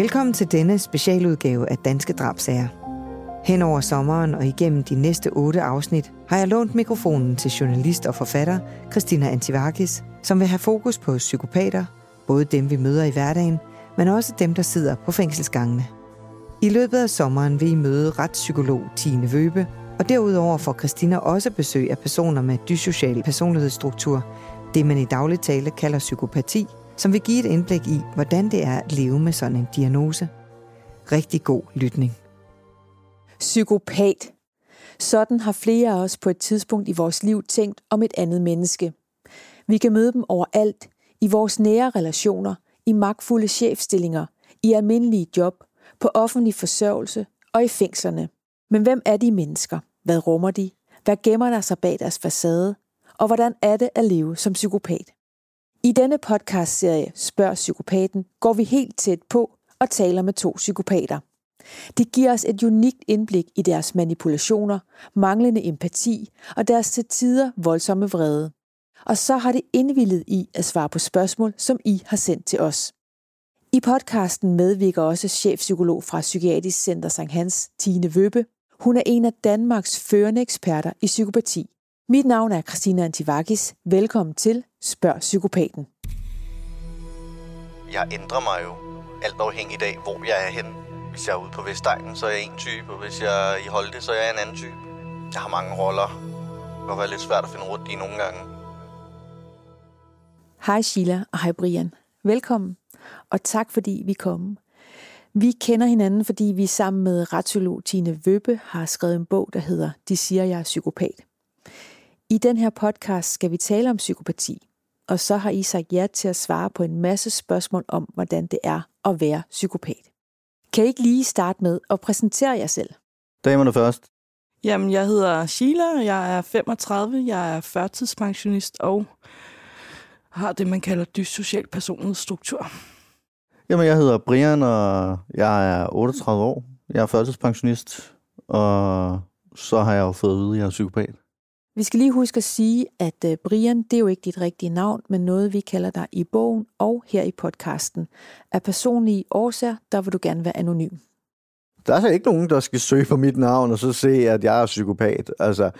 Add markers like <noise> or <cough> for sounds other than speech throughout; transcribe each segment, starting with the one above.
Velkommen til denne specialudgave af Danske Drabsager. Hen over sommeren og igennem de næste otte afsnit har jeg lånt mikrofonen til journalist og forfatter Christina Antivakis, som vil have fokus på psykopater, både dem vi møder i hverdagen, men også dem, der sidder på fængselsgangene. I løbet af sommeren vil I møde retspsykolog Tine Vøbe, og derudover får Christina også besøg af personer med dysocial personlighedsstruktur, det man i daglig tale kalder psykopati, som vil give et indblik i, hvordan det er at leve med sådan en diagnose. Rigtig god lytning. Psykopat. Sådan har flere af os på et tidspunkt i vores liv tænkt om et andet menneske. Vi kan møde dem overalt, i vores nære relationer, i magtfulde chefstillinger, i almindelige job, på offentlig forsørgelse og i fængslerne. Men hvem er de mennesker? Hvad rummer de? Hvad gemmer der sig bag deres facade? Og hvordan er det at leve som psykopat? I denne podcastserie Spørg Psykopaten går vi helt tæt på og taler med to psykopater. Det giver os et unikt indblik i deres manipulationer, manglende empati og deres til tider voldsomme vrede. Og så har det indvillet i at svare på spørgsmål, som I har sendt til os. I podcasten medvirker også chefpsykolog fra Psykiatrisk Center Sankt Hans, Tine Vøbe. Hun er en af Danmarks førende eksperter i psykopati. Mit navn er Christina Antivakis. Velkommen til Spørg Psykopaten. Jeg ændrer mig jo alt afhængigt af, hvor jeg er henne. Hvis jeg er ude på Vestegnen, så er jeg en type, og hvis jeg er i Holte, så er jeg en anden type. Jeg har mange roller. Det kan være lidt svært at finde rundt i nogle gange. Hej Sheila og hej Brian. Velkommen, og tak fordi vi kom. Vi kender hinanden, fordi vi sammen med retsolog Tine Vøbe har skrevet en bog, der hedder De siger, jeg er psykopat. I den her podcast skal vi tale om psykopati, og så har I sagt ja til at svare på en masse spørgsmål om, hvordan det er at være psykopat. Kan I ikke lige starte med at præsentere jer selv? Damerne først. Jamen, jeg hedder Sheila, jeg er 35, jeg er førtidspensionist og har det, man kalder dyssocial personlighedsstruktur. Jamen, jeg hedder Brian, og jeg er 38 år. Jeg er førtidspensionist, og så har jeg jo fået at vide, at jeg er psykopat. Vi skal lige huske at sige, at øh, Brian, det er jo ikke dit rigtige navn, men noget, vi kalder dig i bogen og her i podcasten. Af personlige årsager, der vil du gerne være anonym. Der er så ikke nogen, der skal søge på mit navn og så se, at jeg er psykopat. Altså,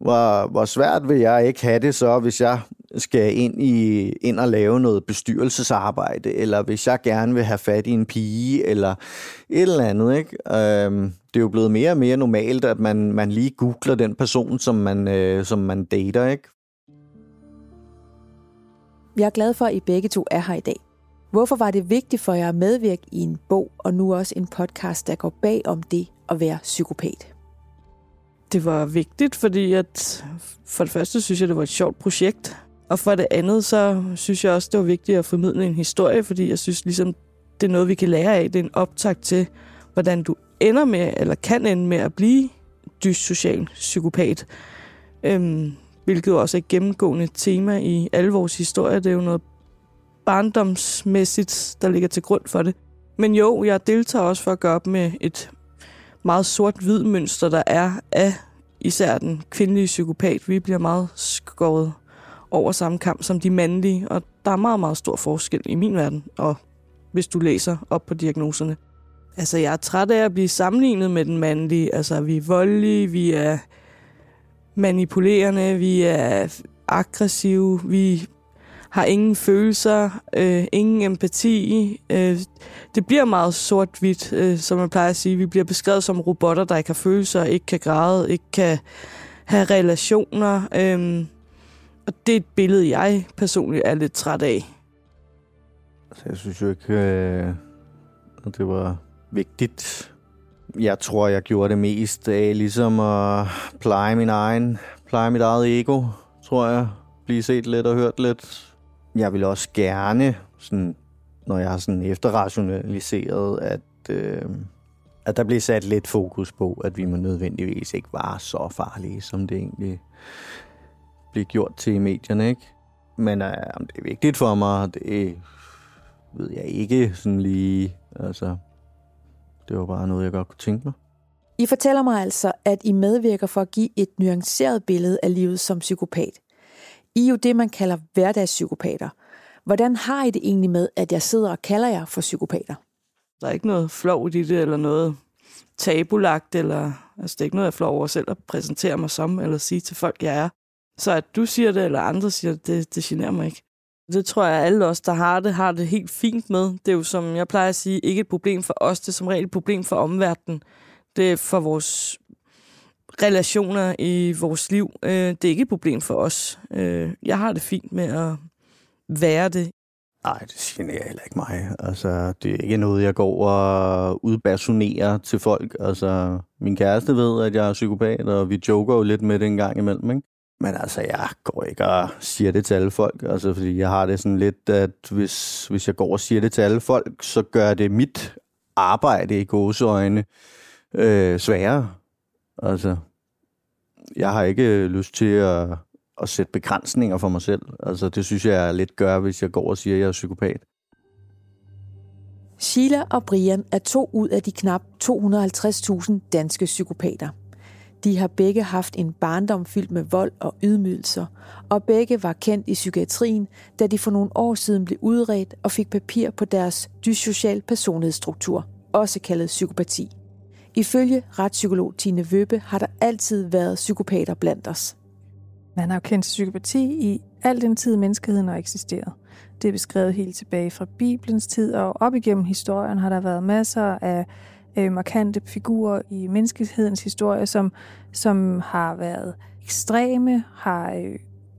hvor, hvor svært vil jeg ikke have det så, hvis jeg skal ind, i, ind og lave noget bestyrelsesarbejde, eller hvis jeg gerne vil have fat i en pige, eller et eller andet. Ikke? Øhm, det er jo blevet mere og mere normalt, at man, man lige googler den person, som man, øh, som man dater. Ikke? Jeg er glad for, at I begge to er her i dag. Hvorfor var det vigtigt for jer at medvirke i en bog, og nu også en podcast, der går bag om det at være psykopat? Det var vigtigt, fordi at for det første synes jeg, det var et sjovt projekt. Og for det andet, så synes jeg også, det var vigtigt at formidle en historie, fordi jeg synes ligesom, det er noget, vi kan lære af. Det er en optag til, hvordan du ender med, eller kan ende med at blive dyssocial psykopat. Øhm, hvilket også er et gennemgående tema i alle vores historier. Det er jo noget barndomsmæssigt, der ligger til grund for det. Men jo, jeg deltager også for at gøre op med et meget sort-hvid mønster, der er af især den kvindelige psykopat. Vi bliver meget skåret over samme kamp som de mandlige, og der er meget, meget stor forskel i min verden, og hvis du læser op på diagnoserne. Altså, jeg er træt af at blive sammenlignet med den mandlige. Altså, vi er voldelige, vi er manipulerende, vi er aggressive, vi har ingen følelser, øh, ingen empati. Øh, det bliver meget sort-hvidt, øh, som man plejer at sige. Vi bliver beskrevet som robotter, der ikke har følelser, ikke kan græde, ikke kan have relationer. Øh, og det er et billede, jeg personligt er lidt træt af. Altså, jeg synes jo ikke, øh, at det var vigtigt. Jeg tror, jeg gjorde det mest af ligesom at pleje min egen, pleje mit eget ego, tror jeg. Blive set lidt og hørt lidt. Jeg vil også gerne, sådan, når jeg har sådan efterrationaliseret, at, øh, at der bliver sat lidt fokus på, at vi må nødvendigvis ikke var så farlige, som det egentlig bliver gjort til i medierne, ikke? Men øh, om det er vigtigt for mig, det ved jeg ikke sådan lige. Altså, det var bare noget, jeg godt kunne tænke mig. I fortæller mig altså, at I medvirker for at give et nuanceret billede af livet som psykopat. I er jo det, man kalder hverdagspsykopater. Hvordan har I det egentlig med, at jeg sidder og kalder jer for psykopater? Der er ikke noget flov i det, eller noget tabulagt, eller altså, det er ikke noget, jeg flår over selv at præsentere mig som, eller sige til folk, jeg er. Så at du siger det, eller andre siger det, det, det generer mig ikke. Det tror jeg, at alle os, der har det, har det helt fint med. Det er jo, som jeg plejer at sige, ikke et problem for os, det er som regel et problem for omverdenen. Det er for vores relationer i vores liv. Øh, det er ikke et problem for os. Øh, jeg har det fint med at være det. Nej, det generer heller ikke mig. Altså, det er ikke noget, jeg går og udbasunerer til folk. Altså, min kæreste ved, at jeg er psykopat, og vi joker jo lidt med det en gang imellem, ikke? Men altså, jeg går ikke og siger det til alle folk. Altså, fordi jeg har det sådan lidt, at hvis, hvis jeg går og siger det til alle folk, så gør det mit arbejde i gåseøjne øh, sværere. Altså, jeg har ikke øh, lyst til at, at sætte begrænsninger for mig selv. Altså, det synes jeg er lidt gør, hvis jeg går og siger, at jeg er psykopat. Sheila og Brian er to ud af de knap 250.000 danske psykopater. De har begge haft en barndom fyldt med vold og ydmygelser, og begge var kendt i psykiatrien, da de for nogle år siden blev udredt og fik papir på deres dyssocial personlighedsstruktur, også kaldet psykopati. Ifølge retspsykolog Tine Vøbe har der altid været psykopater blandt os. Man har jo kendt psykopati i al den tid, menneskeheden har eksisteret. Det er beskrevet helt tilbage fra Bibelens tid, og op igennem historien har der været masser af øh, markante figurer i menneskehedens historie, som, som har været ekstreme, har øh,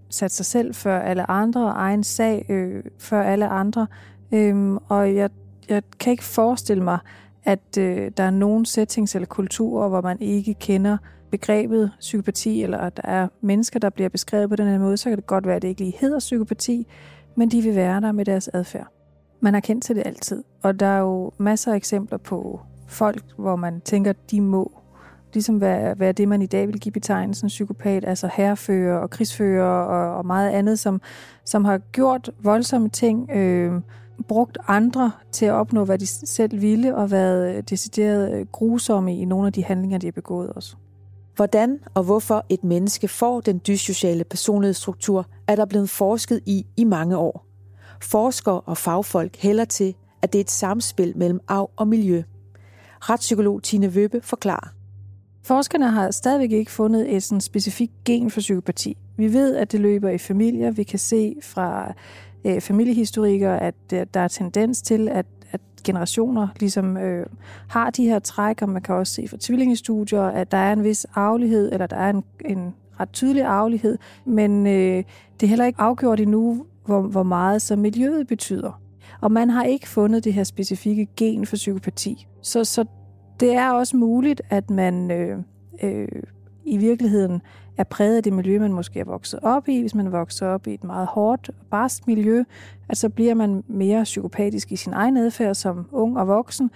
sat sig selv før alle andre, og egen sag øh, før alle andre. Øh, og jeg, jeg kan ikke forestille mig, at øh, der er nogen settings eller kulturer, hvor man ikke kender begrebet psykopati, eller at der er mennesker, der bliver beskrevet på den her måde, så kan det godt være, at det ikke lige hedder psykopati, men de vil være der med deres adfærd. Man har kendt til det altid, og der er jo masser af eksempler på folk, hvor man tænker, de må ligesom være, være det, man i dag vil give betegnelsen psykopat, altså herrefører og krigsfører og, og meget andet, som, som har gjort voldsomme ting, øh, brugt andre til at opnå, hvad de selv ville, og været decideret grusomme i nogle af de handlinger, de har begået også. Hvordan og hvorfor et menneske får den dyssociale personlighedsstruktur, er der blevet forsket i i mange år. Forskere og fagfolk hælder til, at det er et samspil mellem arv og miljø. Retspsykolog Tine Vøbe forklarer. Forskerne har stadigvæk ikke fundet et sådan specifikt gen for psykopati. Vi ved, at det løber i familier. Vi kan se fra øh, familiehistorikere, at øh, der er tendens til, at, at generationer ligesom øh, har de her træk, og man kan også se fra tvillingestudier, at der er en vis arvelighed, eller der er en, en ret tydelig arvelighed, men øh, det er heller ikke afgjort endnu, hvor, hvor meget så miljøet betyder. Og man har ikke fundet det her specifikke gen for psykopati. Så, så det er også muligt, at man øh, øh, i virkeligheden er præget af det miljø, man måske er vokset op i. Hvis man er vokset op i et meget hårdt og barsk miljø, at så bliver man mere psykopatisk i sin egen adfærd som ung og voksen.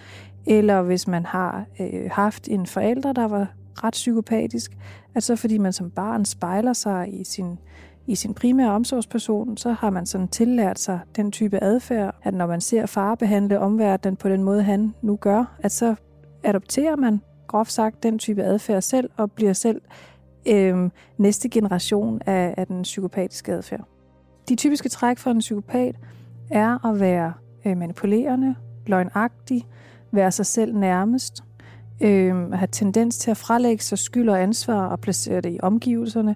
Eller hvis man har øh, haft en forælder, der var ret psykopatisk, at så fordi man som barn spejler sig i sin, i sin primære omsorgsperson, så har man sådan tillært sig den type adfærd, at når man ser far behandle omverdenen på den måde, han nu gør, at så adopterer man groft sagt den type adfærd selv, og bliver selv øh, næste generation af, af den psykopatiske adfærd. De typiske træk for en psykopat er at være øh, manipulerende, løgnagtig, være sig selv nærmest, øh, have tendens til at frelægge sig skyld og ansvar og placere det i omgivelserne.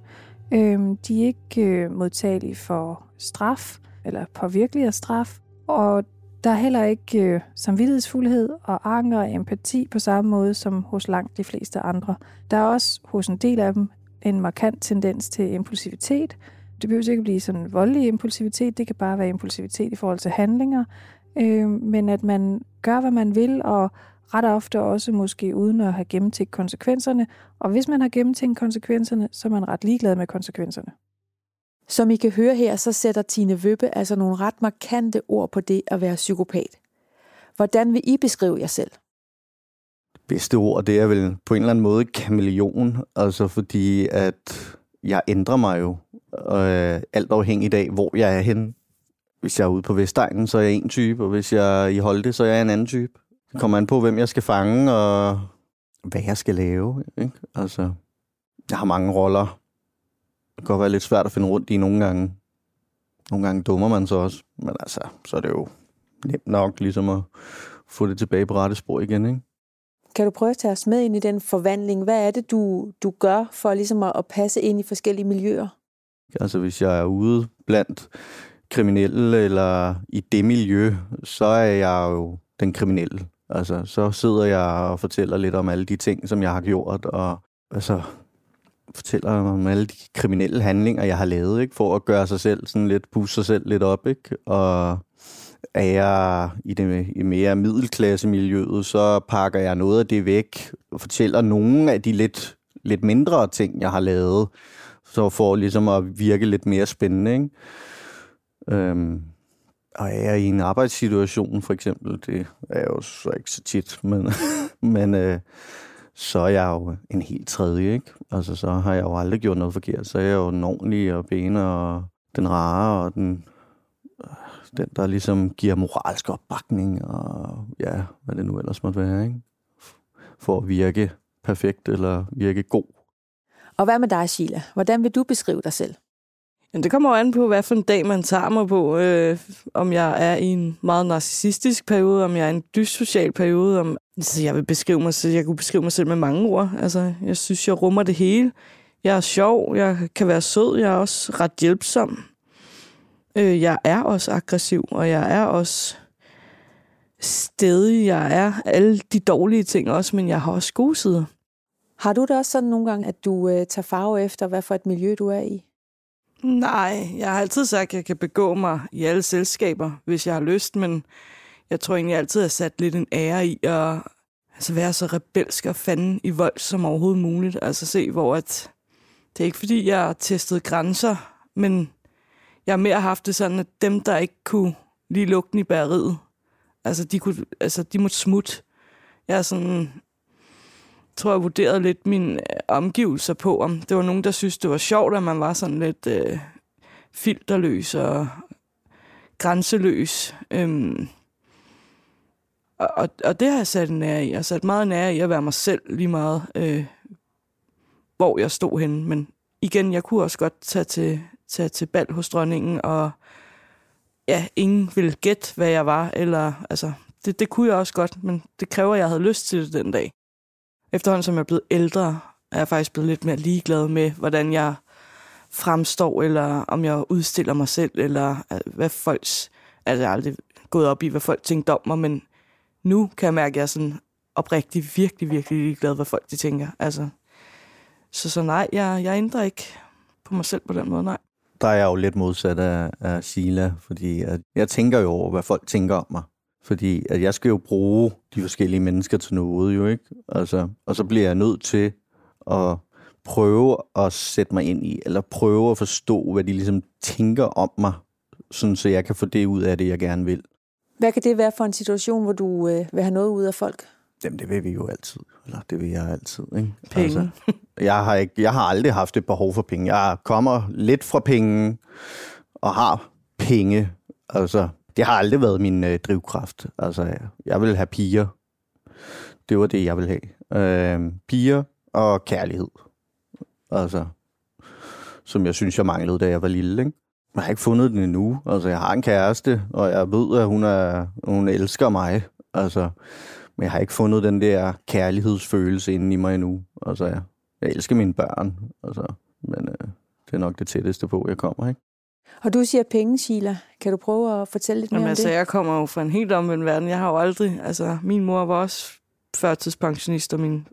Øh, de er ikke øh, modtagelige for straf eller påvirkelige af straf, og der er heller ikke øh, samvittighedsfuldhed og anger og empati på samme måde som hos langt de fleste andre. Der er også hos en del af dem en markant tendens til impulsivitet. Det behøver ikke blive sådan voldelig impulsivitet, det kan bare være impulsivitet i forhold til handlinger, øh, men at man gør, hvad man vil, og ret ofte også måske uden at have gennemtænkt konsekvenserne. Og hvis man har gennemtænkt konsekvenserne, så er man ret ligeglad med konsekvenserne. Som I kan høre her, så sætter Tine Vøbbe altså nogle ret markante ord på det at være psykopat. Hvordan vil I beskrive jer selv? Det bedste ord, det er vel på en eller anden måde kameleon, altså fordi at jeg ændrer mig jo øh, alt afhængigt af, hvor jeg er henne. Hvis jeg er ude på Vestegnen, så er jeg en type, og hvis jeg er i Holte, så er jeg en anden type. Det kommer an på, hvem jeg skal fange, og hvad jeg skal lave. Ikke? Altså, jeg har mange roller, det kan godt være lidt svært at finde rundt i nogle gange. Nogle gange dummer man så også, men altså, så er det jo nemt nok ligesom at få det tilbage på rette spor igen, ikke? Kan du prøve at tage os med ind i den forvandling? Hvad er det, du, du gør for ligesom at, at passe ind i forskellige miljøer? Altså hvis jeg er ude blandt kriminelle eller i det miljø, så er jeg jo den kriminelle. Altså så sidder jeg og fortæller lidt om alle de ting, som jeg har gjort, og altså fortæller om alle de kriminelle handlinger, jeg har lavet, ikke? for at gøre sig selv sådan lidt, pusse sig selv lidt op, ikke? Og er jeg i det i mere middelklassemiljøet, så pakker jeg noget af det væk og fortæller nogle af de lidt, lidt mindre ting, jeg har lavet, så for ligesom at virke lidt mere spændende. Ikke? Øhm, og er i en arbejdssituation, for eksempel, det er jo så ikke så tit, men, <laughs> men øh, så er jeg jo en helt tredje, ikke? Altså, så har jeg jo aldrig gjort noget forkert. Så er jeg jo den ordentlige og bene og den rare og den, øh, den, der ligesom giver moralsk opbakning og ja, hvad det nu ellers måtte være, ikke? For at virke perfekt eller virke god. Og hvad med dig, Sheila? Hvordan vil du beskrive dig selv? Jamen, det kommer jo an på, hvad for en dag man tager mig på. Øh, om jeg er i en meget narcissistisk periode, om jeg er i en dyssocial periode. Om, altså, jeg vil beskrive mig selv, jeg kunne beskrive mig selv med mange ord. Altså, jeg synes, jeg rummer det hele. Jeg er sjov, jeg kan være sød, jeg er også ret hjælpsom. Øh, jeg er også aggressiv, og jeg er også stedig. Jeg er alle de dårlige ting også, men jeg har også gode sider. Har du det også sådan nogle gange, at du øh, tager farve efter, hvad for et miljø du er i? Nej, jeg har altid sagt, at jeg kan begå mig i alle selskaber, hvis jeg har lyst, men jeg tror egentlig altid, har sat lidt en ære i at altså være så rebelsk og fanden i vold som overhovedet muligt. Altså se, hvor at det er ikke fordi, jeg har testet grænser, men jeg har mere haft det sådan, at dem, der ikke kunne lige lugten i bæreriet, altså de, kunne, altså de måtte smutte. Jeg er sådan, tror jeg vurderede lidt mine øh, omgivelser på, om det var nogen, der synes, det var sjovt, at man var sådan lidt øh, filterløs og grænseløs. Øhm, og, og, og det har jeg sat nær i. Jeg har sat meget nær i at være mig selv lige meget, øh, hvor jeg stod henne. Men igen, jeg kunne også godt tage til, tage til bal hos dronningen, og ja, ingen ville gætte, hvad jeg var. Eller, altså, det, det kunne jeg også godt, men det kræver, at jeg havde lyst til det den dag. Efterhånden som jeg er blevet ældre, er jeg faktisk blevet lidt mere ligeglad med, hvordan jeg fremstår, eller om jeg udstiller mig selv, eller øh, hvad folks... Altså, jeg har aldrig gået op i, hvad folk tænkte om mig, men nu kan jeg mærke, at jeg er sådan oprigtigt virkelig, virkelig ligeglad, hvad folk de tænker. Altså, så, så nej, jeg, jeg ændrer ikke på mig selv på den måde, nej. Der er jeg jo lidt modsat af, af Sheila, fordi at jeg tænker jo over, hvad folk tænker om mig. Fordi at jeg skal jo bruge de forskellige mennesker til noget, jo ikke? Altså, og så bliver jeg nødt til at prøve at sætte mig ind i, eller prøve at forstå, hvad de ligesom tænker om mig, sådan så jeg kan få det ud af det, jeg gerne vil. Hvad kan det være for en situation, hvor du øh, vil have noget ud af folk? Jamen, det vil vi jo altid. Eller det vil jeg altid, ikke? Penge. Altså, <laughs> jeg, har ikke, jeg har aldrig haft et behov for penge. Jeg kommer lidt fra penge, og har penge. Altså, det har aldrig været min øh, drivkraft. Altså, jeg vil have piger. Det var det, jeg ville have. Øh, piger og kærlighed. Altså, som jeg synes, jeg manglede, da jeg var lille, ikke? Jeg har ikke fundet den endnu. Altså, jeg har en kæreste, og jeg ved, at hun, er, hun elsker mig. Altså, men jeg har ikke fundet den der kærlighedsfølelse inde i mig endnu. Altså, jeg, jeg elsker mine børn. Altså, men øh, det er nok det tætteste på, jeg kommer, ikke? Og du siger penge, Sheila. Kan du prøve at fortælle lidt mere Jamen, om altså, det? jeg kommer jo fra en helt omvendt verden. Jeg har jo aldrig... Altså, min mor var også førtidspensionist, og min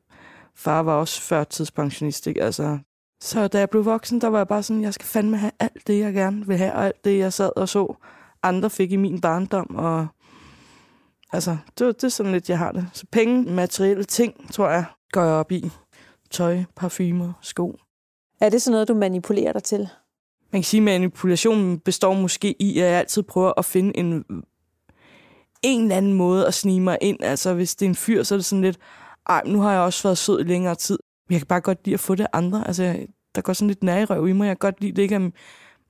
far var også førtidspensionist, ikke? Altså, så da jeg blev voksen, der var jeg bare sådan, jeg skal fandme have alt det, jeg gerne vil have, og alt det, jeg sad og så andre fik i min barndom, og altså, det, det er sådan lidt, jeg har det. Så penge, materielle ting, tror jeg, går jeg op i. Tøj, parfumer, sko. Er det sådan noget, du manipulerer dig til? Man kan sige, at manipulationen består måske i, at jeg altid prøver at finde en, en eller anden måde at snige mig ind. Altså, hvis det er en fyr, så er det sådan lidt, ej, nu har jeg også været sød i længere tid. Jeg kan bare godt lide at få det andre. Altså, der går sådan lidt nærrøv i mig. Jeg kan godt lide, det ikke er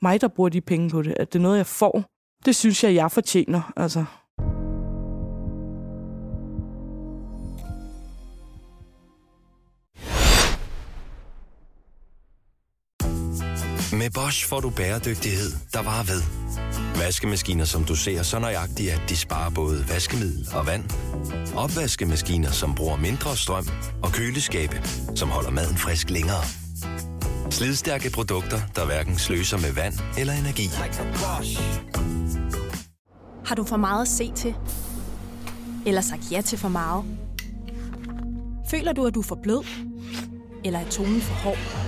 mig, der bruger de penge på det. At det er noget, jeg får. Det synes jeg, jeg fortjener. Altså. Med Bosch får du bæredygtighed, der varer ved. Vaskemaskiner, som du ser så nøjagtigt, at de sparer både vaskemiddel og vand. Opvaskemaskiner, som bruger mindre strøm. Og køleskabe, som holder maden frisk længere. Slidstærke produkter, der hverken sløser med vand eller energi. Har du for meget at se til? Eller sagt ja til for meget? Føler du, at du er for blød? Eller er tonen for hård?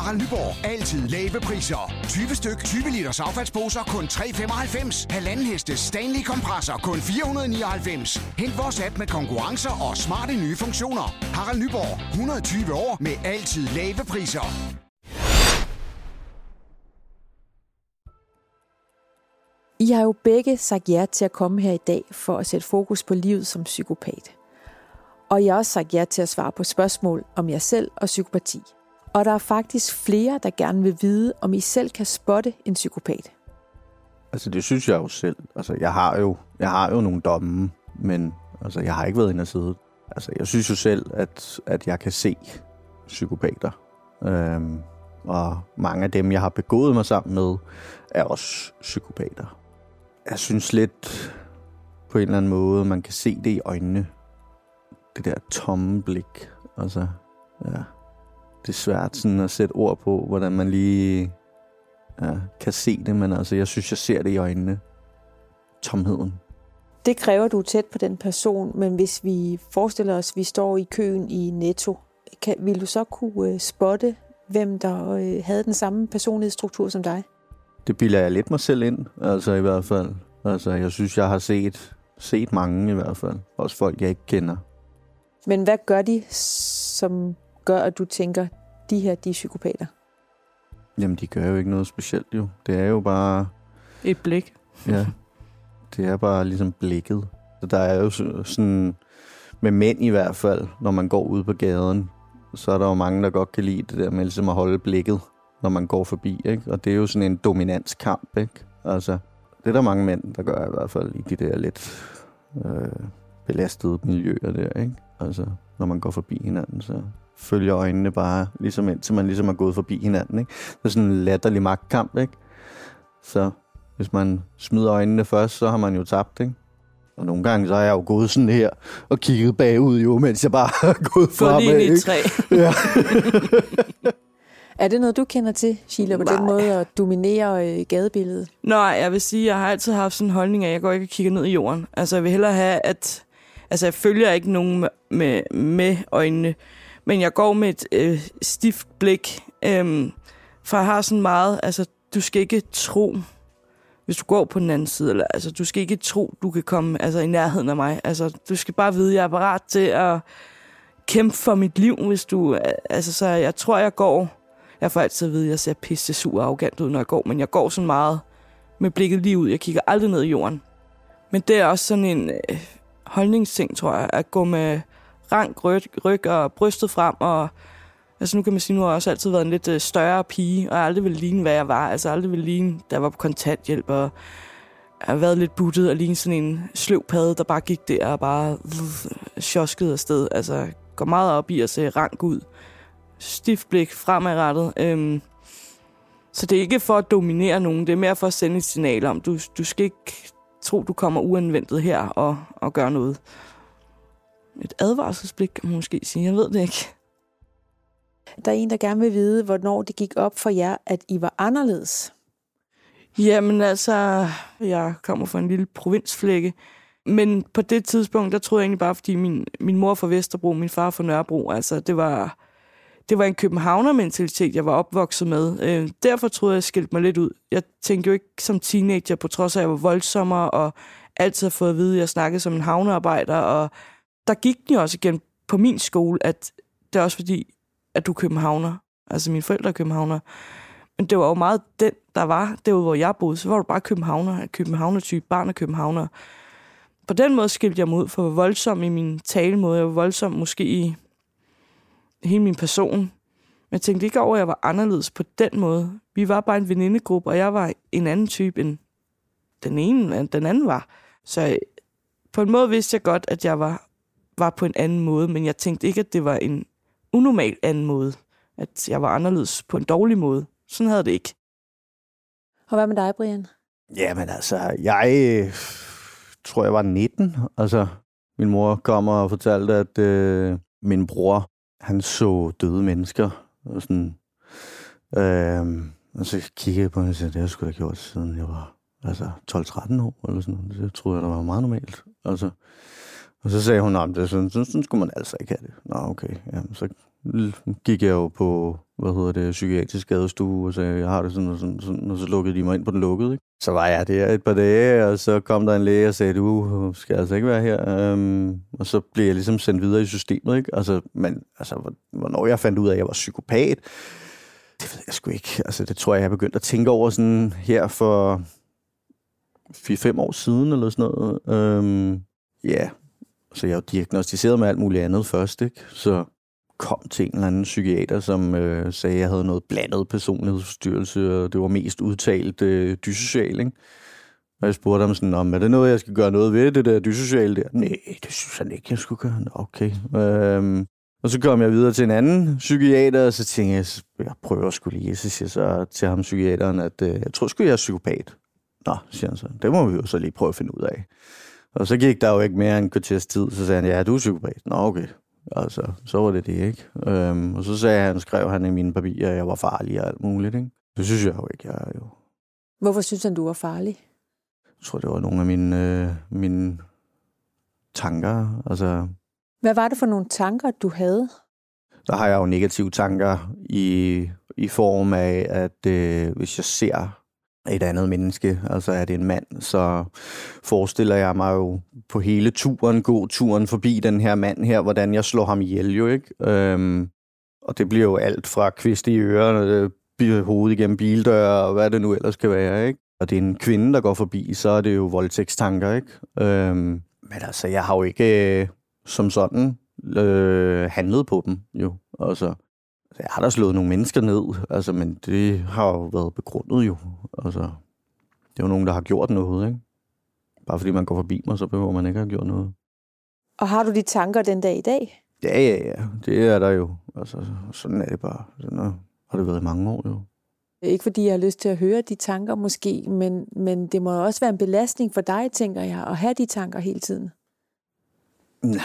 Harald Nyborg. Altid lave priser. 20 styk, 20 liters affaldsposer kun 3,95. Halvanden heste Stanley kompresser kun 499. Hent vores app med konkurrencer og smarte nye funktioner. Harald Nyborg. 120 år med altid lave priser. I har jo begge sagt ja til at komme her i dag for at sætte fokus på livet som psykopat. Og jeg har også sagt ja til at svare på spørgsmål om jer selv og psykopati. Og der er faktisk flere, der gerne vil vide, om I selv kan spotte en psykopat. Altså, det synes jeg jo selv. Altså, jeg har jo, jeg har jo nogle domme, men altså, jeg har ikke været inde og sidde. Altså, jeg synes jo selv, at, at jeg kan se psykopater. Øhm, og mange af dem, jeg har begået mig sammen med, er også psykopater. Jeg synes lidt på en eller anden måde, man kan se det i øjnene. Det der tomme blik. Altså, ja. Det er svært sådan at sætte ord på, hvordan man lige ja, kan se det, men altså, jeg synes, jeg ser det i øjnene. Tomheden. Det kræver, du er tæt på den person, men hvis vi forestiller os, at vi står i køen i Netto, kan, vil du så kunne uh, spotte, hvem der uh, havde den samme personlighedsstruktur som dig? Det bilder jeg lidt mig selv ind, altså i hvert fald. Altså, jeg synes, jeg har set, set mange i hvert fald. Også folk, jeg ikke kender. Men hvad gør de, som gør, at du tænker, de her, de er psykopater? Jamen, de gør jo ikke noget specielt jo. Det er jo bare... Et blik. Ja. Det er bare ligesom blikket. Så der er jo sådan... Med mænd i hvert fald, når man går ud på gaden, så er der jo mange, der godt kan lide det der med ligesom at holde blikket, når man går forbi. Ikke? Og det er jo sådan en dominanskamp. Ikke? Altså, det er der mange mænd, der gør i hvert fald i de der lidt øh, belastede miljøer der. Ikke? Altså, når man går forbi hinanden, så følger øjnene bare, ligesom indtil man ligesom er gået forbi hinanden. Ikke? Det er sådan en latterlig magtkamp, ikke? Så hvis man smider øjnene først, så har man jo tabt, ikke? Og nogle gange så er jeg jo gået sådan her og kigget bagud jo, mens jeg bare <laughs> har gået fremad. Gået ind i træ. <laughs> Ja. Er det noget, du kender til, Sheila, på Nej. den måde at dominere øh, gadebilledet? Nej, jeg vil sige, jeg har altid haft sådan en holdning af, at jeg går ikke og kigger ned i jorden. Altså, jeg vil hellere have, at... Altså, jeg følger ikke nogen med, med, med øjnene, men jeg går med et øh, stift blik. øh, for jeg har sådan meget... Altså, du skal ikke tro, hvis du går på den anden side, eller, altså, du skal ikke tro, du kan komme altså, i nærheden af mig. Altså, du skal bare vide, at jeg er parat til at kæmpe for mit liv, hvis du... Øh, altså, så jeg tror, jeg går... Jeg får altid at vide, at jeg ser pisse sur og arrogant ud, når jeg går, men jeg går sådan meget med blikket lige ud. Jeg kigger aldrig ned i jorden. Men det er også sådan en øh, holdningsting, tror jeg, at gå med rank ryg, ryg og brystet frem. Og, altså nu kan man sige, nu har jeg også altid været en lidt øh, større pige, og jeg aldrig ville ligne, hvad jeg var. Altså aldrig ville ligne, da jeg var på kontanthjælp, og jeg har været lidt buttet og ligne sådan en sløv padde, der bare gik der og bare sjoskede afsted. Altså går meget op i at se rank ud. Stift blik fremadrettet. Øhm, så det er ikke for at dominere nogen, det er mere for at sende et signal om, du, du skal ikke tro, du kommer uanventet her og, og gør noget. Et advarselsblik, kan man måske sige. Jeg ved det ikke. Der er en, der gerne vil vide, hvornår det gik op for jer, at I var anderledes. Jamen altså, jeg kommer fra en lille provinsflække. Men på det tidspunkt, der troede jeg egentlig bare, fordi min, min mor fra Vesterbro, min far fra Nørrebro. Altså, det var, det var en københavner-mentalitet, jeg var opvokset med. Øh, derfor troede jeg, jeg skilte mig lidt ud. Jeg tænkte jo ikke som teenager, på trods af, at jeg var voldsommere, og altid har fået at vide, at jeg snakkede som en havnearbejder. Og der gik den jo også igen på min skole, at det er også fordi, at du er københavner. Altså mine forældre er københavner. Men det var jo meget den, der var derude, hvor jeg boede. Så var du bare københavner, københavner-type, barn af københavner. På den måde skilte jeg mig ud, for jeg var voldsom i min talemåde. Jeg var voldsom måske i hele min person. Men jeg tænkte ikke over, at jeg var anderledes på den måde. Vi var bare en venindegruppe, og jeg var en anden type, end den ene, den anden var. Så på en måde vidste jeg godt, at jeg var, var på en anden måde, men jeg tænkte ikke, at det var en unormal anden måde. At jeg var anderledes på en dårlig måde. Sådan havde det ikke. Og hvad med dig, Brian? Jamen altså, jeg øh, tror, jeg var 19. Altså, min mor kom og fortalte, at øh, min bror, han så døde mennesker. Og, sådan, øh, og så kiggede jeg på hende og sagde, det har jeg sgu da gjort, siden jeg var altså 12-13 år, eller sådan noget. Det troede jeg, der var meget normalt. Altså, og så sagde hun, at det, sådan, sådan, sådan skulle man altså ikke have det. Nå, okay. Jamen, så gik jeg jo på, hvad hedder det, psykiatrisk skadestue, og sagde, jeg har det sådan og sådan, sådan, og så lukkede de mig ind på den lukkede. Ikke? Så var jeg der et par dage, og så kom der en læge og sagde, du skal altså ikke være her. Øhm, og så blev jeg ligesom sendt videre i systemet. Ikke? Altså, men altså, hvornår jeg fandt ud af, at jeg var psykopat, det ved jeg sgu ikke. Altså, det tror jeg, jeg begyndte at tænke over sådan her for 4-5 år siden, eller sådan noget. Um, ja, yeah så jeg er jo diagnostiseret med alt muligt andet først, ikke? Så kom til en eller anden psykiater, som øh, sagde, at jeg havde noget blandet personlighedsforstyrrelse, og det var mest udtalt øh, dysocial, ikke? Og jeg spurgte ham sådan, om er det noget, jeg skal gøre noget ved, det der dysociale der? Nej, det synes han ikke, jeg skulle gøre. Okay. Øhm, og så kom jeg videre til en anden psykiater, og så tænkte jeg, jeg prøver skulle lige. Så siger jeg så til ham psykiateren, at øh, jeg tror sgu, jeg er psykopat. Nå, siger han så. Det må vi jo så lige prøve at finde ud af. Og så gik der jo ikke mere end en kvarters tid, så sagde han, ja, du er psykopat. Nå, okay. Altså, så var det det, ikke? Øhm, og så sagde han, skrev han i mine papirer, at jeg var farlig og alt muligt, ikke? Det synes jeg jo ikke, jeg er jo. Hvorfor synes han, du var farlig? Jeg tror, det var nogle af mine, øh, mine tanker. Altså, Hvad var det for nogle tanker, du havde? der har jeg jo negative tanker i, i form af, at øh, hvis jeg ser et andet menneske, altså er det en mand, så forestiller jeg mig jo på hele turen, gå turen forbi den her mand her, hvordan jeg slår ham ihjel jo, ikke? Øhm, og det bliver jo alt fra kvist i ørerne, øh, hovedet igennem bildøre, og hvad det nu ellers kan være, ikke? Og det er en kvinde, der går forbi, så er det jo voldtægtstanker, ikke? Øhm, men altså, jeg har jo ikke øh, som sådan øh, handlet på dem, jo. Altså, jeg har da slået nogle mennesker ned, altså, men det har jo været begrundet jo. Altså, det er jo nogen, der har gjort noget, ikke? Bare fordi man går forbi mig, så behøver man ikke have gjort noget. Og har du de tanker den dag i dag? Ja, ja, ja. Det er der jo. Altså, sådan er det bare. Sådan er, har det været i mange år jo. Ikke fordi jeg har lyst til at høre de tanker måske, men, men det må også være en belastning for dig, tænker jeg, at have de tanker hele tiden. Nej,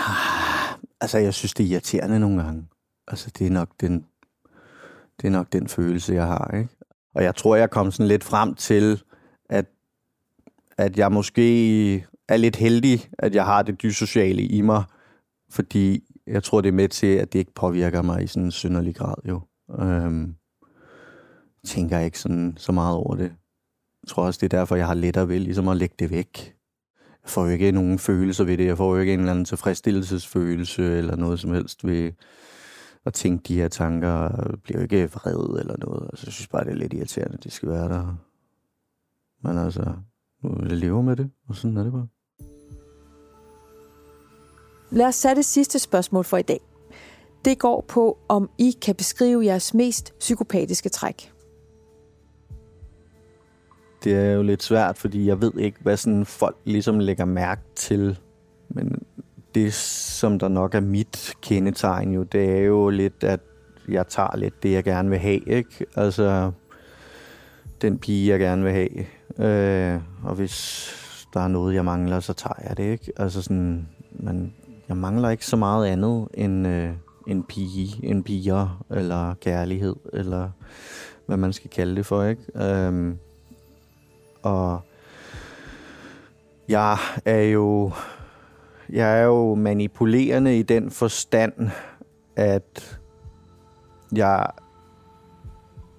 altså jeg synes, det er irriterende nogle gange. Altså det er nok den, det er nok den følelse, jeg har, ikke? Og jeg tror, jeg kom sådan lidt frem til, at, at jeg måske er lidt heldig, at jeg har det dysociale i mig, fordi jeg tror, det er med til, at det ikke påvirker mig i sådan en synderlig grad, jo. Øhm, tænker ikke sådan så meget over det. Jeg tror også, det er derfor, jeg har lettere ved ligesom at lægge det væk. Jeg får jo ikke nogen følelser ved det. Jeg får jo ikke en eller anden tilfredsstillelsesfølelse eller noget som helst ved at tænke de her tanker. Bliver jo ikke vred eller noget. Altså, jeg synes bare, det er lidt irriterende, at de skal være der. Men altså, nu vil jeg leve med det, og sådan er det bare. Lad os sætte det sidste spørgsmål for i dag. Det går på, om I kan beskrive jeres mest psykopatiske træk. Det er jo lidt svært, fordi jeg ved ikke, hvad sådan folk ligesom lægger mærke til. Men det, som der nok er mit kendetegn jo, det er jo lidt, at jeg tager lidt det, jeg gerne vil have, ikke? Altså, den pige, jeg gerne vil have. Øh, og hvis der er noget, jeg mangler, så tager jeg det, ikke? Altså sådan, man, jeg mangler ikke så meget andet end øh, en pige, en piger, eller kærlighed, eller hvad man skal kalde det for, ikke? Øh, og jeg er jo jeg er jo manipulerende i den forstand, at jeg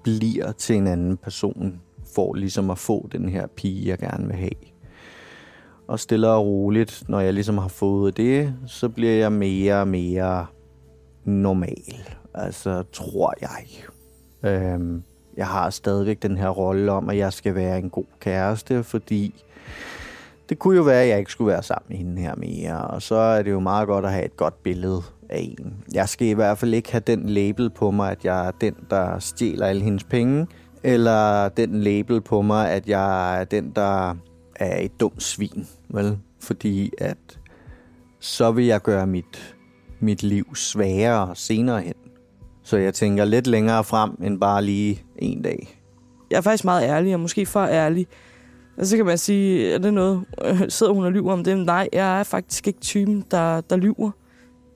bliver til en anden person, for ligesom at få den her pige, jeg gerne vil have. Og stille og roligt, når jeg ligesom har fået det, så bliver jeg mere og mere normal. Altså, tror jeg. Øhm, jeg har stadigvæk den her rolle om, at jeg skal være en god kæreste, fordi det kunne jo være, at jeg ikke skulle være sammen med hende her mere, og så er det jo meget godt at have et godt billede af en. Jeg skal i hvert fald ikke have den label på mig, at jeg er den, der stjæler alle hendes penge, eller den label på mig, at jeg er den, der er et dumt svin, vel? Fordi at så vil jeg gøre mit, mit liv sværere senere hen. Så jeg tænker lidt længere frem end bare lige en dag. Jeg er faktisk meget ærlig, og måske for ærlig. Og så kan man sige, er det noget? Øh, sidder hun og lyver om det? Nej, jeg er faktisk ikke typen, der, der lyver.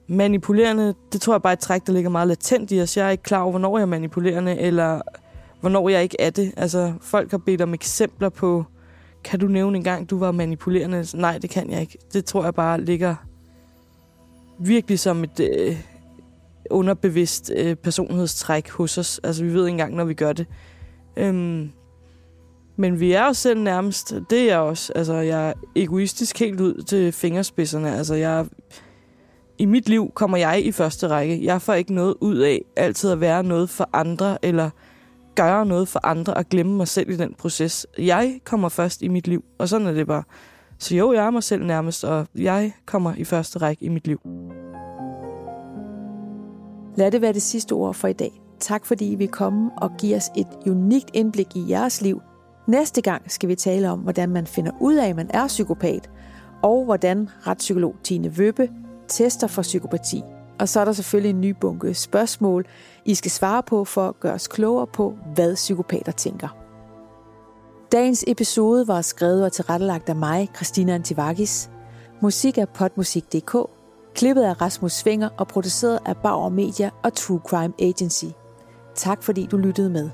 Manipulerende, det tror jeg bare er et træk, der ligger meget latent i os. Jeg er ikke klar over, hvornår jeg er manipulerende, eller hvornår jeg ikke er det. Altså, folk har bedt om eksempler på, kan du nævne en gang, du var manipulerende? Nej, det kan jeg ikke. Det tror jeg bare ligger virkelig som et øh, underbevidst øh, personlighedstræk hos os. Altså, vi ved ikke engang, når vi gør det. Øhm, men vi er jo selv nærmest, det er jeg også. Altså, jeg er egoistisk helt ud til fingerspidserne. Altså, jeg, i mit liv kommer jeg i første række. Jeg får ikke noget ud af altid at være noget for andre, eller gøre noget for andre og glemme mig selv i den proces. Jeg kommer først i mit liv, og sådan er det bare. Så jo, jeg er mig selv nærmest, og jeg kommer i første række i mit liv. Lad det være det sidste ord for i dag. Tak fordi I vil komme og give os et unikt indblik i jeres liv. Næste gang skal vi tale om, hvordan man finder ud af, at man er psykopat, og hvordan retspsykolog Tine Vøbe tester for psykopati. Og så er der selvfølgelig en ny bunke spørgsmål, I skal svare på for at gøre os klogere på, hvad psykopater tænker. Dagens episode var skrevet og tilrettelagt af mig, Christina Antivakis. Musik er potmusik.dk, klippet af Rasmus Svinger og produceret af Bauer Media og True Crime Agency. Tak fordi du lyttede med.